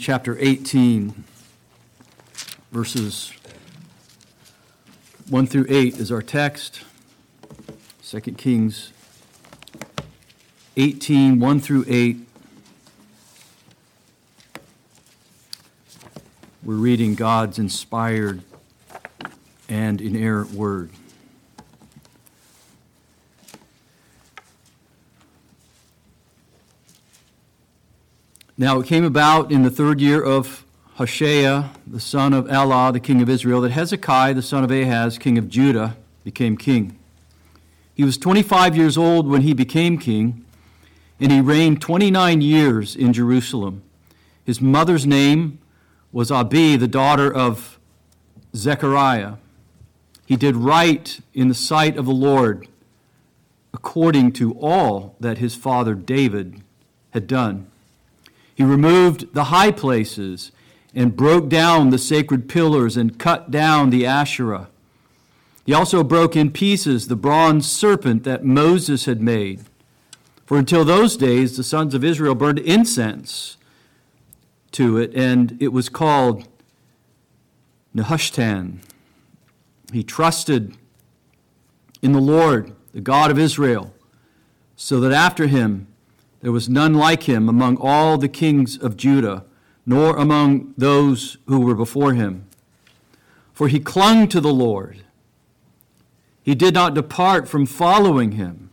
chapter 18, verses 1 through 8 is our text. 2 Kings 18, 1 through 8. We're reading God's inspired and inerrant word. Now it came about in the third year of Hoshea, the son of Elah, the king of Israel, that Hezekiah, the son of Ahaz, king of Judah, became king. He was 25 years old when he became king, and he reigned 29 years in Jerusalem. His mother's name was Abi, the daughter of Zechariah. He did right in the sight of the Lord, according to all that his father David had done. He removed the high places and broke down the sacred pillars and cut down the Asherah. He also broke in pieces the bronze serpent that Moses had made. For until those days, the sons of Israel burned incense to it, and it was called Nehushtan. He trusted in the Lord, the God of Israel, so that after him there was none like him among all the kings of Judah, nor among those who were before him. For he clung to the Lord. He did not depart from following him,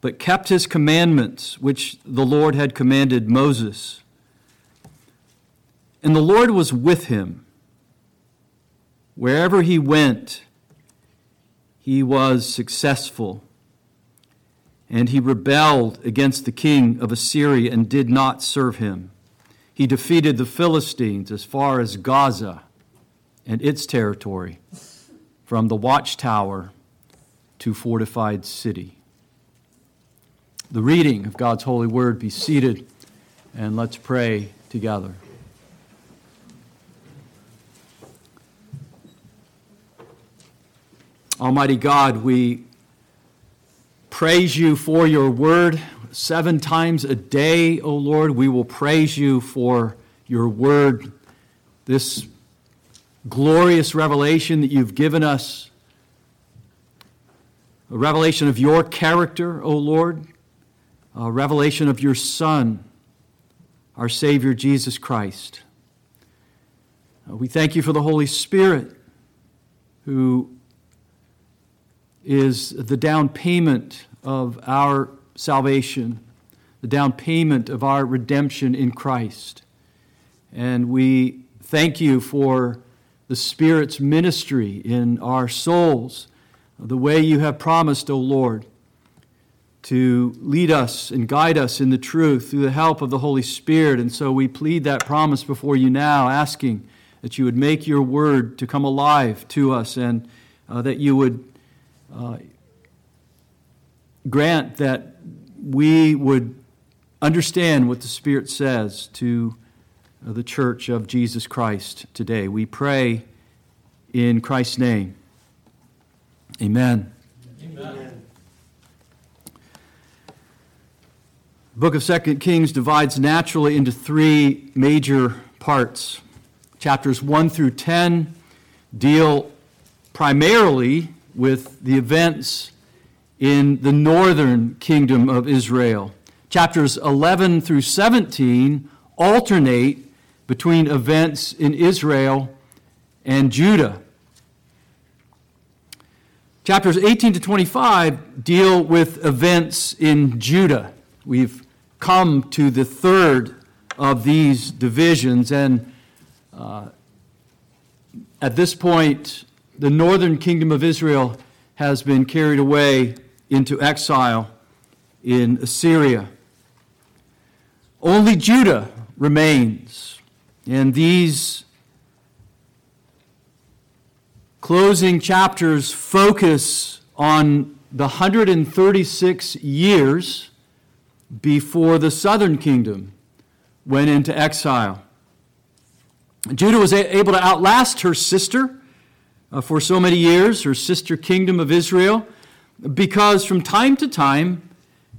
but kept his commandments, which the Lord had commanded Moses. And the Lord was with him. Wherever he went, he was successful and he rebelled against the king of Assyria and did not serve him. He defeated the Philistines as far as Gaza and its territory, from the watchtower to fortified city. The reading of God's holy word be seated, and let's pray together. Almighty God, we praise you for your word. Seven times a day, O Lord, we will praise you for your word, this glorious revelation that you've given us, a revelation of your character, O Lord, a revelation of your Son, our Savior Jesus Christ. Uh, we thank you for the Holy Spirit who is the down payment of our salvation, the down payment of our redemption in Christ. And we thank you for the Spirit's ministry in our souls, the way you have promised, O Lord, to lead us and guide us in the truth through the help of the Holy Spirit. And so we plead that promise before you now, asking that you would make your word to come alive to us and uh, that you would uh, grant that we would understand what the Spirit says to uh, the church of Jesus Christ today. We pray in Christ's name. Amen. Amen. The book of Second Kings divides naturally into three major parts. Chapters 1 through 10 deal primarily with the events in the northern kingdom of Israel. Chapters 11 through 17 alternate between events in Israel and Judah. Chapters 18 to 25 deal with events in Judah. We've come to the third of these divisions, and uh, at this point, the northern kingdom of Israel has been carried away into exile in Assyria. Only Judah remains. And these closing chapters focus on the 136 years before the southern kingdom went into exile. Judah was able to outlast her sister uh, for so many years, her sister kingdom of Israel, because from time to time,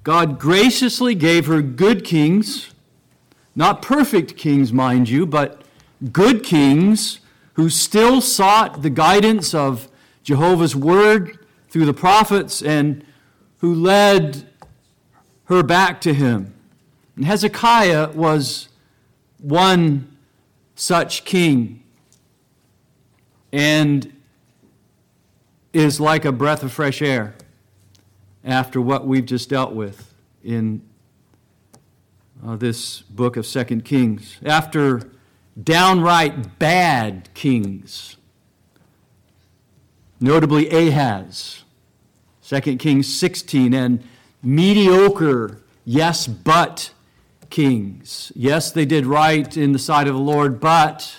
God graciously gave her good kings Not perfect kings, mind you, but good kings who still sought the guidance of Jehovah's word through the prophets and who led her back to him. And Hezekiah was one such king and is like a breath of fresh air after what we've just dealt with in uh, this book of Second Kings. After downright bad kings, notably Ahaz, Second Kings 16, and mediocre, yes, but kings. Yes, they did right in the sight of the Lord, but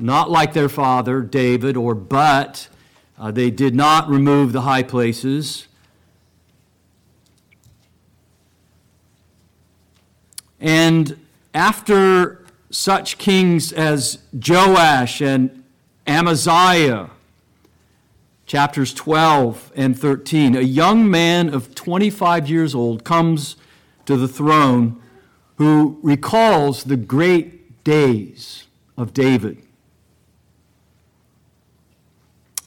not like their father, David, or but uh, they did not remove the high places. And after such kings as Joash and Amaziah, chapters 12 and 13, a young man of 25 years old comes to the throne who recalls the great days of David.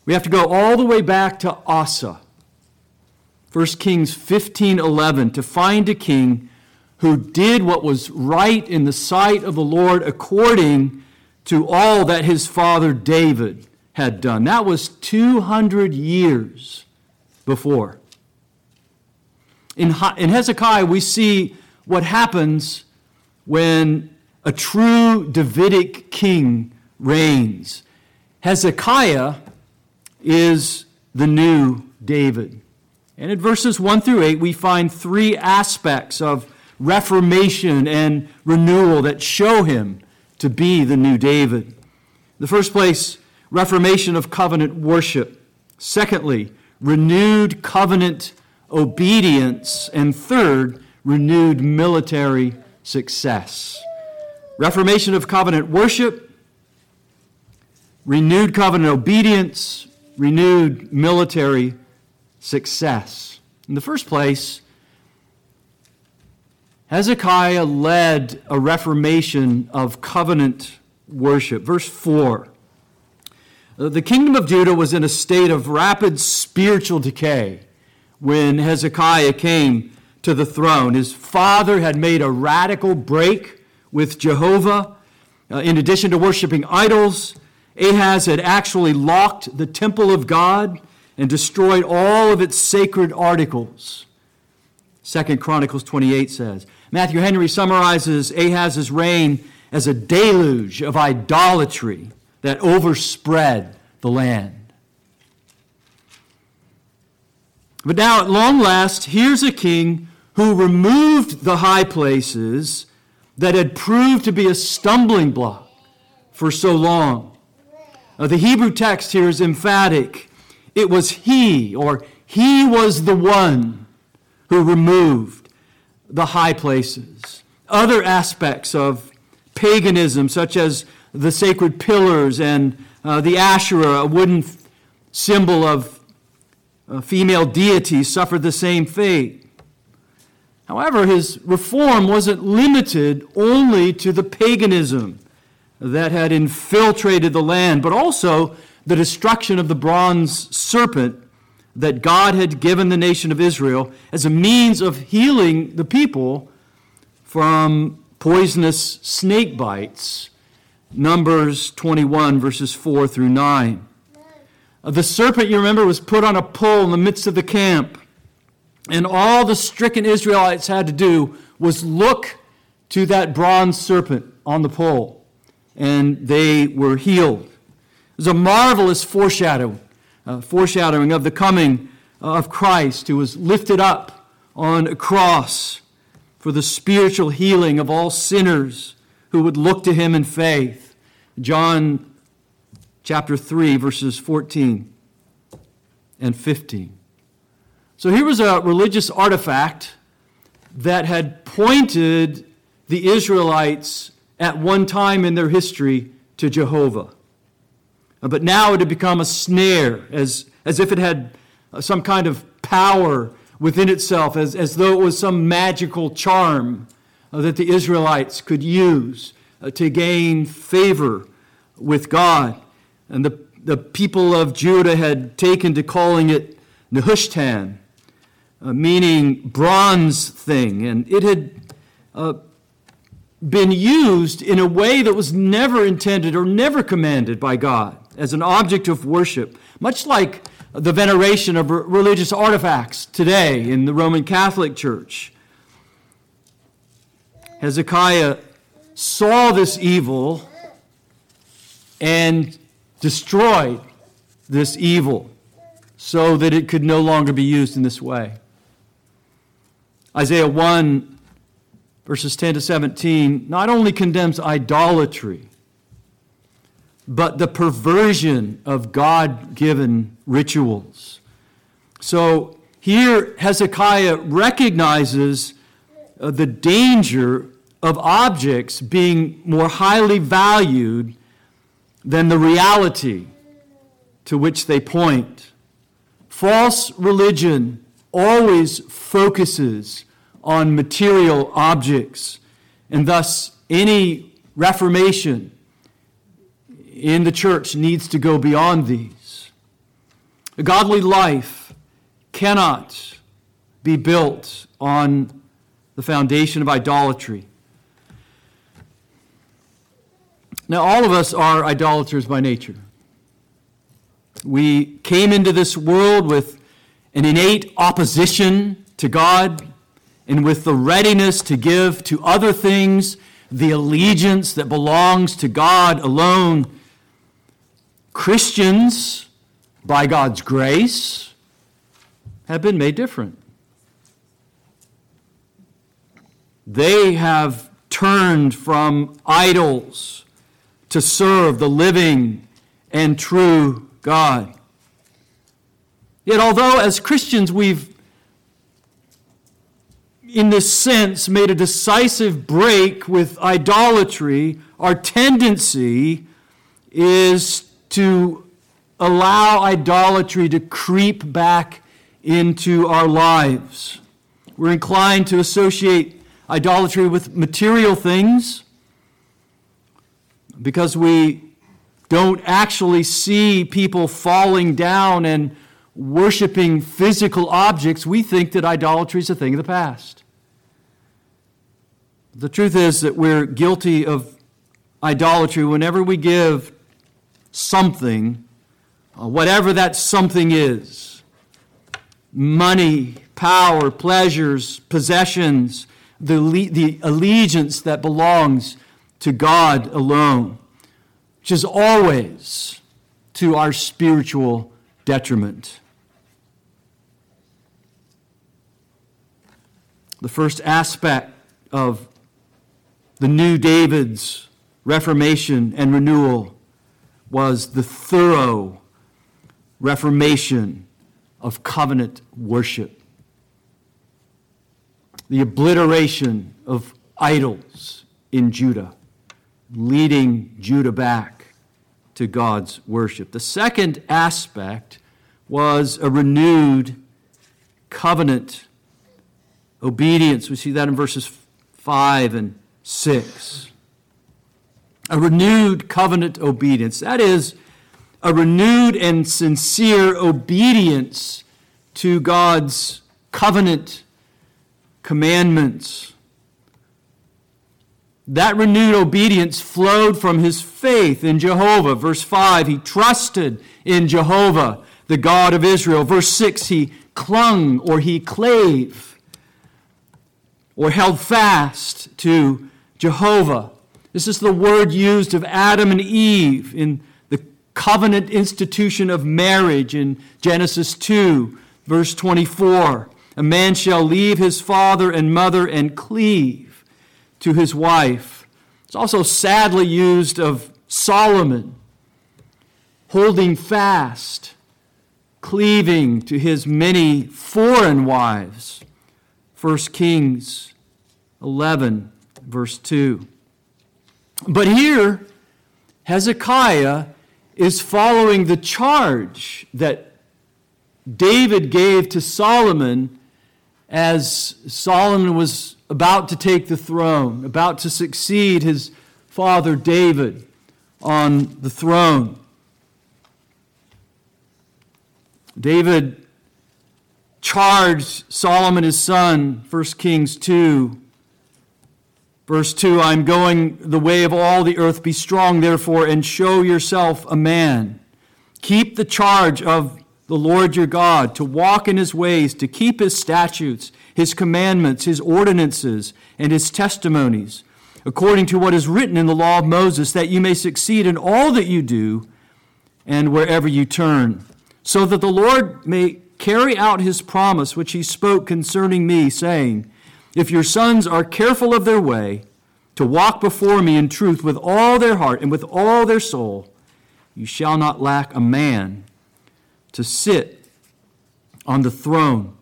We have to go all the way back to Asa, 1 Kings 15 11, to find a king who did what was right in the sight of the Lord according to all that his father David had done. That was 200 years before. In, in Hezekiah, we see what happens when a true Davidic king reigns. Hezekiah is the new David. And in verses 1 through 8, we find three aspects of reformation and renewal that show him to be the new David. In the first place, reformation of covenant worship. Secondly, renewed covenant obedience. And third, renewed military success. Reformation of covenant worship, renewed covenant obedience, renewed military success. In the first place, Hezekiah led a reformation of covenant worship. Verse 4 The kingdom of Judah was in a state of rapid spiritual decay when Hezekiah came to the throne. His father had made a radical break with Jehovah. Uh, in addition to worshiping idols, Ahaz had actually locked the temple of God and destroyed all of its sacred articles. Second Chronicles 28 says. Matthew Henry summarizes Ahaz's reign as a deluge of idolatry that overspread the land. But now, at long last, here's a king who removed the high places that had proved to be a stumbling block for so long. The Hebrew text here is emphatic. It was he, or he was the one who removed the high places. Other aspects of paganism, such as the sacred pillars and uh, the Asherah, a wooden symbol of uh, female deities, suffered the same fate. However, his reform wasn't limited only to the paganism that had infiltrated the land, but also the destruction of the bronze serpent that God had given the nation of Israel as a means of healing the people from poisonous snake bites. Numbers 21, verses 4 through 9. Uh, the serpent, you remember, was put on a pole in the midst of the camp. And all the stricken Israelites had to do was look to that bronze serpent on the pole, and they were healed. It was a marvelous foreshadowing, uh, foreshadowing of the coming of Christ, who was lifted up on a cross for the spiritual healing of all sinners who would look to him in faith. John chapter 3, verses 14 and 15. So here was a religious artifact that had pointed the Israelites at one time in their history to Jehovah. Uh, but now it had become a snare, as, as if it had uh, some kind of power within itself, as, as though it was some magical charm uh, that the Israelites could use to gain favor with God. And the, the people of Judah had taken to calling it Nehushtan, meaning bronze thing. And it had uh, been used in a way that was never intended or never commanded by God as an object of worship, much like the veneration of religious artifacts today in the Roman Catholic Church. Hezekiah saw this evil and destroyed this evil so that it could no longer be used in this way. Isaiah 1, verses 10 to 17, not only condemns idolatry, but the perversion of God given rituals. So here, Hezekiah recognizes uh, the danger of objects being more highly valued than the reality to which they point. False religion always focuses on material objects, and thus any reformation in the church needs to go beyond these. A godly life cannot be built on the foundation of idolatry. Now, all of us are idolaters by nature. We came into this world with an innate opposition to God and with the readiness to give to other things the allegiance that belongs to God alone. Christians, by God's grace, have been made different. They have turned from idols to serve the living and true God. Yet, although as Christians we've, in this sense, made a decisive break with idolatry, our tendency is to allow idolatry to creep back into our lives. We're inclined to associate idolatry with material things because we don't actually see people falling down and worshiping physical objects, we think that idolatry is a thing of the past. The truth is that we're guilty of idolatry whenever we give something, uh, whatever that something is money, power, pleasures, possessions, the, the allegiance that belongs to God alone, which is always to our spiritual detriment. The first aspect of the new David's reformation and renewal was the thorough reformation of covenant worship, the obliteration of idols in Judah, leading Judah back to God's worship. The second aspect was a renewed covenant obedience. We see that in verses 5 and 6 a renewed covenant obedience. That is, a renewed and sincere obedience to God's covenant commandments. That renewed obedience flowed from his faith in Jehovah. Verse 5, he trusted in Jehovah, the God of Israel. Verse 6, he clung or he clave or held fast to Jehovah. This is the word used of Adam and Eve in the covenant institution of marriage in Genesis 2, verse 24. A man shall leave his father and mother and cleave to his wife. It's also sadly used of Solomon, holding fast, cleaving to his many foreign wives. 1 Kings 11, verse 2. But here, Hezekiah is following the charge that David gave to Solomon as Solomon was about to take the throne, about to succeed his father David on the throne. David charged Solomon his son, 1 Kings 2, verse 2 I'm going the way of all the earth. Be strong, therefore, and show yourself a man. Keep the charge of the Lord your God, to walk in his ways, to keep his statutes, his commandments, his ordinances, and his testimonies, according to what is written in the law of Moses, that you may succeed in all that you do and wherever you turn, so that the Lord may carry out his promise which he spoke concerning me, saying, If your sons are careful of their way, to walk before me in truth with all their heart and with all their soul, you shall not lack a man to sit on the throne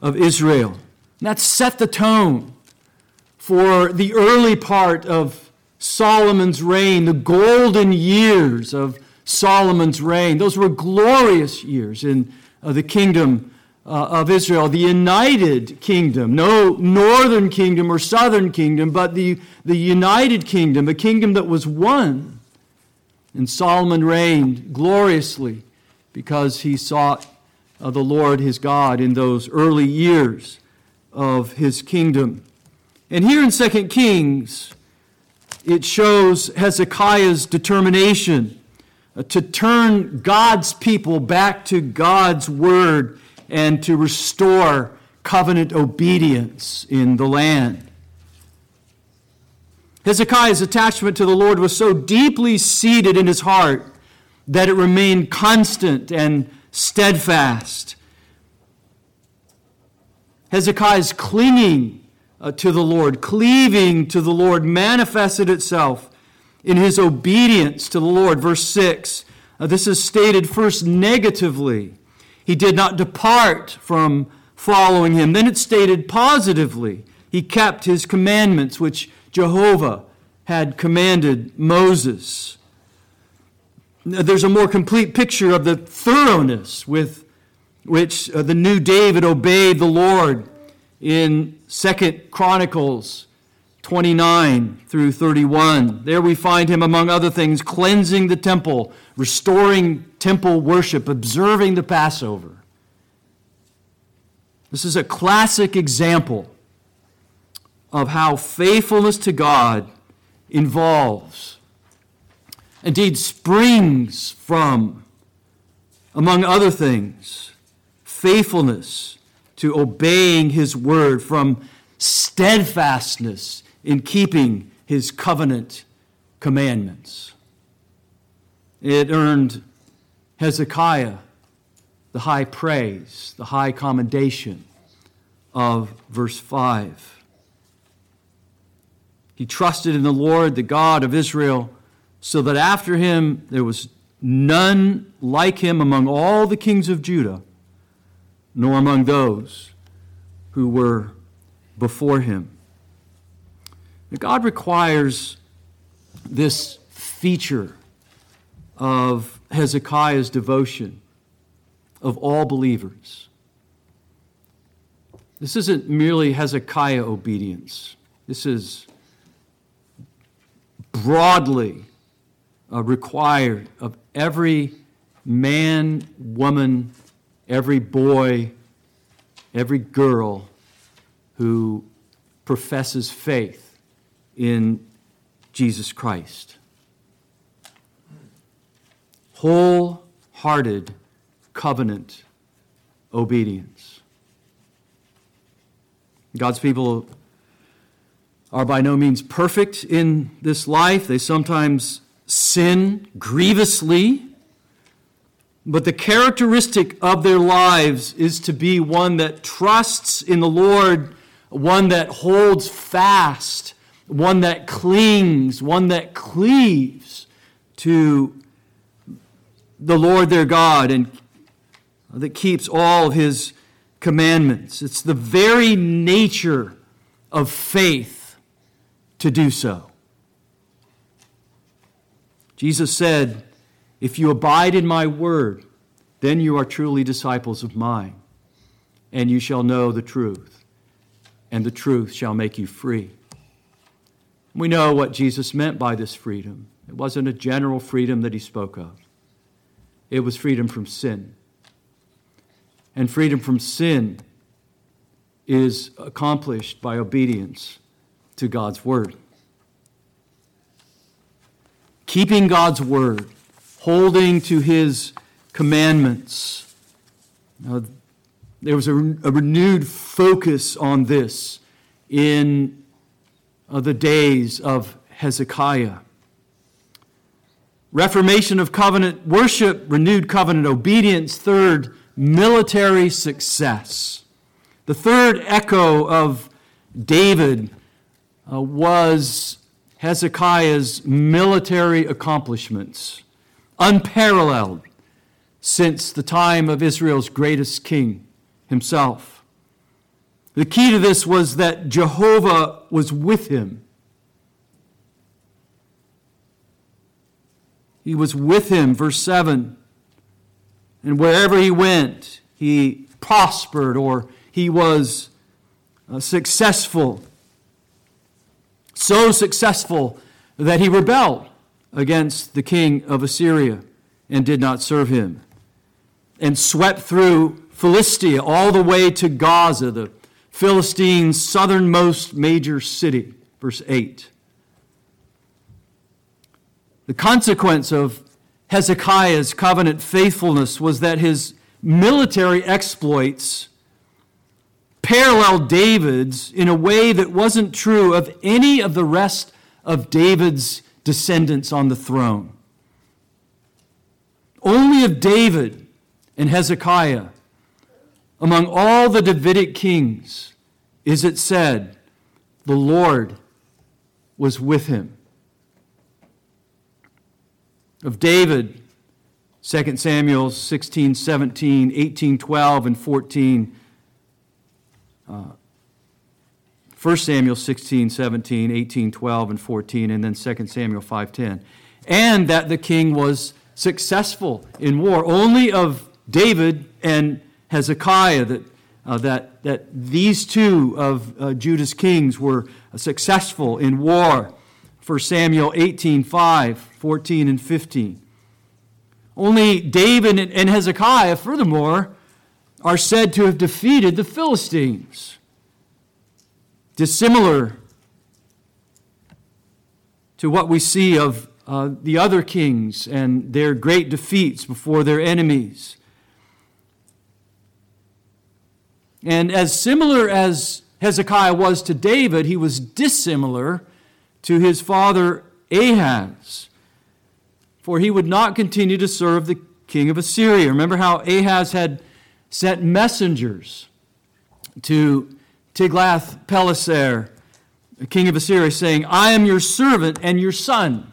of Israel. And that set the tone for the early part of Solomon's reign, the golden years of Solomon's reign. Those were glorious years in uh, the kingdom uh, of Israel, the united kingdom, no northern kingdom or southern kingdom, but the, the united kingdom, a kingdom that was one. And Solomon reigned gloriously because he sought uh, the Lord his God in those early years of his kingdom. And here in 2 Kings, it shows Hezekiah's determination to turn God's people back to God's word and to restore covenant obedience in the land. Hezekiah's attachment to the Lord was so deeply seated in his heart that it remained constant and steadfast. Hezekiah's clinging uh, to the Lord, cleaving to the Lord, manifested itself in his obedience to the Lord. Verse 6. Uh, this is stated first negatively. He did not depart from following him. Then it's stated positively. He kept his commandments, which Jehovah had commanded Moses there's a more complete picture of the thoroughness with which uh, the new David obeyed the Lord in Second Chronicles 29 through 31. There we find him, among other things, cleansing the temple, restoring temple worship, observing the Passover. This is a classic example of how faithfulness to God involves indeed springs from, among other things, faithfulness to obeying his word, from steadfastness in keeping his covenant commandments. It earned Hezekiah the high praise, the high commendation of verse 5. He trusted in the Lord, the God of Israel so that after him there was none like him among all the kings of Judah, nor among those who were before him. God requires this feature of Hezekiah's devotion of all believers. This isn't merely Hezekiah obedience. This is broadly uh, required of every man, woman, every boy, every girl who professes faith in Jesus Christ. Wholehearted covenant obedience. God's people are by no means perfect in this life. They sometimes sin grievously, but the characteristic of their lives is to be one that trusts in the Lord, one that holds fast, one that clings, one that cleaves to the Lord their God and that keeps all his commandments. It's the very nature of faith to do so. Jesus said, If you abide in my word, then you are truly disciples of mine, and you shall know the truth, and the truth shall make you free. We know what Jesus meant by this freedom. It wasn't a general freedom that he spoke of, it was freedom from sin. And freedom from sin is accomplished by obedience to God's word. Keeping God's word, holding to his commandments. Now, there was a, a, renewed focus on this in uh, the days of Hezekiah. Reformation of covenant worship, renewed covenant obedience. Third, military success. The third echo of David uh, was Hezekiah's military accomplishments, unparalleled since the time of Israel's greatest king himself. The key to this was that Jehovah was with him. He was with him, verse 7. And wherever he went, he prospered or he was uh, successful. So successful that he rebelled against the king of Assyria and did not serve him, and swept through Philistia all the way to Gaza, the Philistines' southernmost major city. Verse 8. The consequence of Hezekiah's covenant faithfulness was that his military exploits paralleled David's in a way that wasn't true of any of the rest of David's descendants on the throne. Only of David and Hezekiah, among all the Davidic kings, is it said, the Lord was with him of David, 2 Samuel 16, 17, 18, 12, and 14. Uh, 1 Samuel 16, 17, 18, 12, and 14, and then 2 Samuel 5.10. And that the king was successful in war. Only of David and Hezekiah that, uh, that, that these two of uh, Judah's kings were successful in war. 1 Samuel 18, 5, 14, and 15. Only David and Hezekiah, furthermore, are said to have defeated the Philistines. Dissimilar to what we see of uh, the other kings and their great defeats before their enemies. And as similar as Hezekiah was to David, he was dissimilar to his father Ahaz, for he would not continue to serve the king of Assyria. Remember how Ahaz had sent messengers to Tiglath-Pileser, the king of Assyria, saying, I am your servant and your son.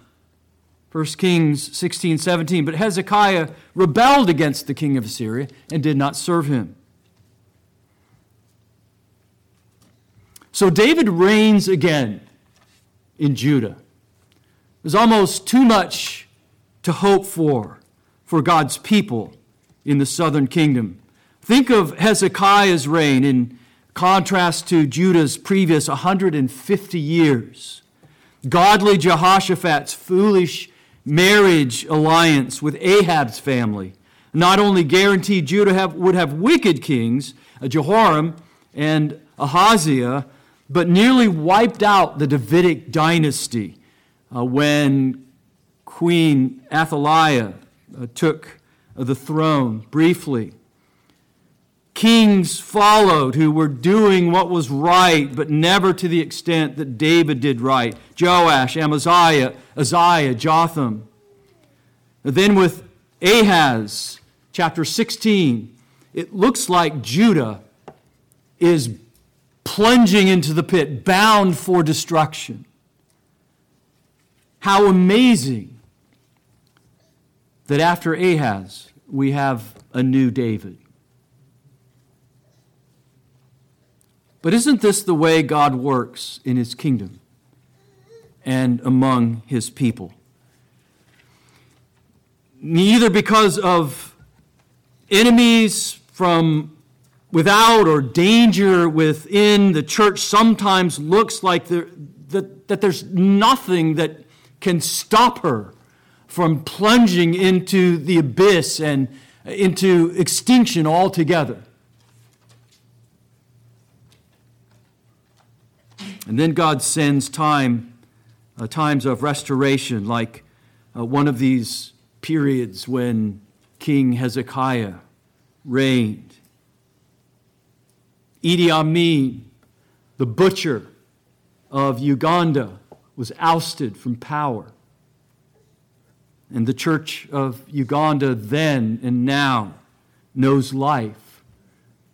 1 Kings 16, 17. But Hezekiah rebelled against the king of Assyria and did not serve him. So David reigns again in Judah. There's almost too much to hope for for God's people in the southern kingdom. Think of Hezekiah's reign in contrast to Judah's previous 150 years. Godly Jehoshaphat's foolish marriage alliance with Ahab's family not only guaranteed Judah have, would have wicked kings, Jehoram and Ahaziah, but nearly wiped out the Davidic dynasty uh, when Queen Athaliah uh, took the throne briefly. Kings followed who were doing what was right, but never to the extent that David did right. Joash, Amaziah, Uzziah, Jotham. then with Ahaz, chapter 16, it looks like Judah is plunging into the pit, bound for destruction. How amazing that after Ahaz, we have a new David. But isn't this the way God works in his kingdom and among his people? Neither because of enemies from without or danger within the church sometimes looks like there, that, that there's nothing that can stop her from plunging into the abyss and into extinction altogether. And then God sends time, uh, times of restoration, like uh, one of these periods when King Hezekiah reigned. Idi Amin, the butcher of Uganda, was ousted from power. And the church of Uganda then and now knows life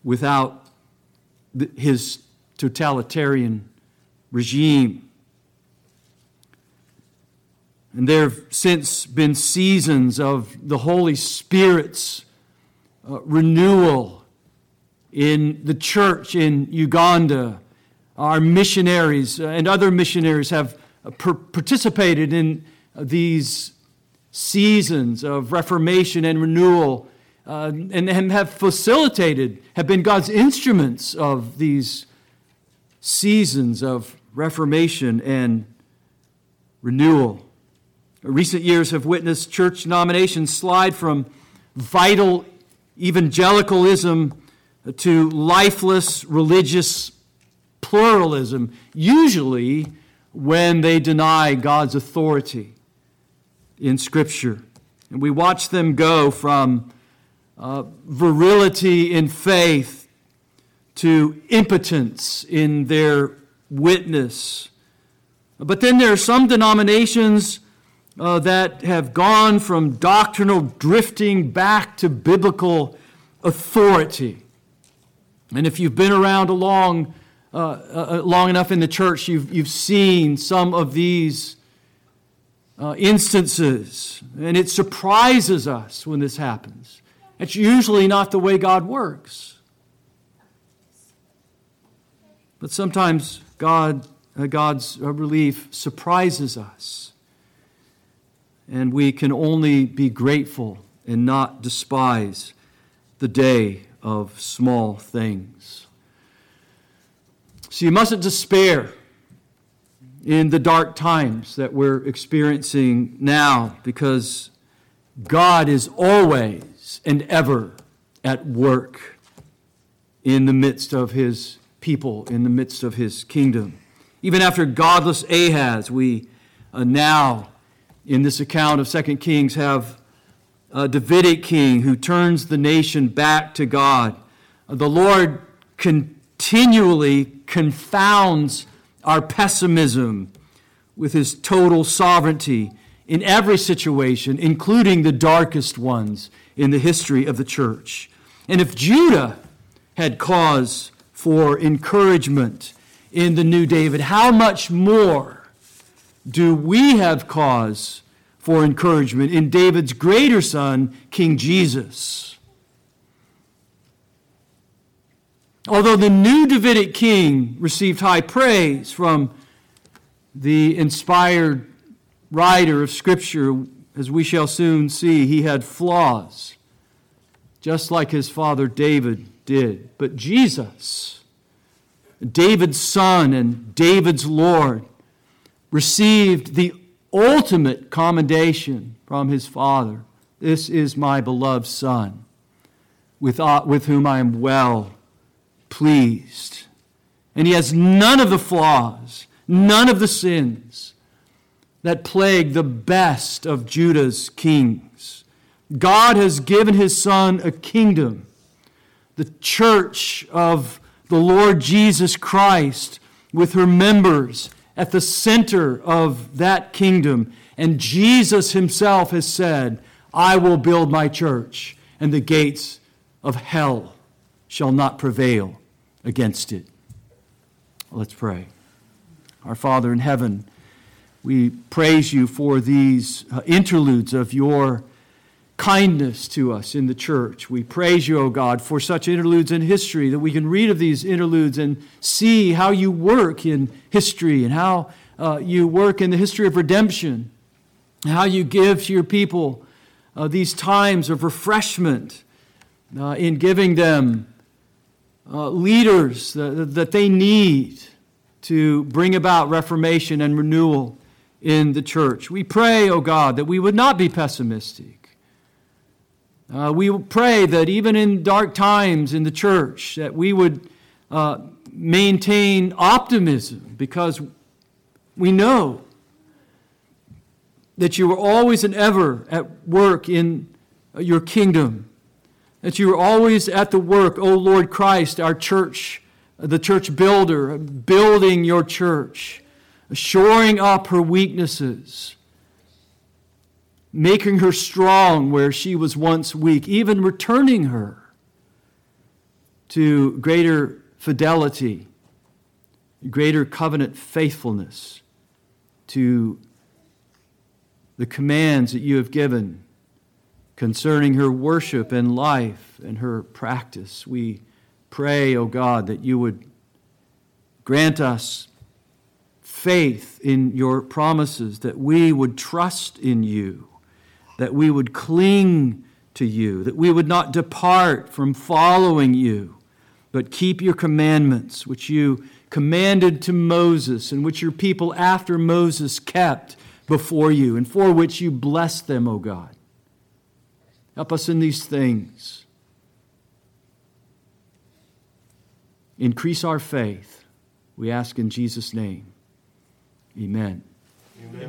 without his totalitarian regime. And there have since been seasons of the Holy Spirit's uh, renewal in the church in Uganda. Our missionaries uh, and other missionaries have uh, participated in uh, these seasons of reformation and renewal uh, and have facilitated, have been God's instruments of these seasons of reformation and renewal. Recent years have witnessed church nominations slide from vital evangelicalism to lifeless religious pluralism, usually when they deny God's authority in Scripture. And we watch them go from uh, virility in faith to impotence in their witness. But then there are some denominations uh, that have gone from doctrinal drifting back to biblical authority. And if you've been around long, uh, uh, uh, long enough in the church, you've, you've seen some of these uh, instances. And it surprises us when this happens. It's usually not the way God works. But sometimes God, uh, God's relief surprises us and we can only be grateful and not despise the day of small things. So you mustn't despair in the dark times that we're experiencing now because God is always and ever at work in the midst of his people, in the midst of his kingdom. Even after godless Ahaz, we uh, now in this account of Second Kings have a Davidic king who turns the nation back to God. The Lord continually confounds our pessimism with his total sovereignty in every situation, including the darkest ones in the history of the church. And if Judah had cause for encouragement in the new David, how much more do we have cause for encouragement in David's greater son, King Jesus? Although the new Davidic king received high praise from the inspired writer of Scripture, as we shall soon see, he had flaws, just like his father David did. But Jesus, David's son and David's Lord, received the ultimate commendation from his Father. This is my beloved Son, with, uh, with whom I am well pleased. And he has none of the flaws, none of the sins that plague the best of Judah's kings. God has given his Son a kingdom, the church of the Lord Jesus Christ, with her members at the center of that kingdom. And Jesus himself has said, I will build my church, and the gates of hell shall not prevail against it. Let's pray. Our Father in heaven, we praise you for these uh, interludes of your kindness to us in the church. We praise you, O God, for such interludes in history that we can read of these interludes and see how you work in history and how uh, you work in the history of redemption, how you give to your people uh, these times of refreshment uh, in giving them uh, leaders that, that they need to bring about reformation and renewal in the church. We pray, O God, that we would not be pessimistic. Uh, we pray that even in dark times in the church, that we would uh, maintain optimism because we know that you are always and ever at work in your kingdom, that you are always at the work, O Lord Christ, our church, the church builder, building your church, shoring up her weaknesses, making her strong where she was once weak, even returning her to greater fidelity, greater covenant faithfulness to the commands that you have given concerning her worship and life and her practice. We pray, O oh God, that you would grant us faith in your promises, that we would trust in you, that we would cling to you, that we would not depart from following you, but keep your commandments, which you commanded to Moses and which your people after Moses kept before you and for which you blessed them, O God. Help us in these things. Increase our faith, we ask in Jesus' name. Amen. Amen.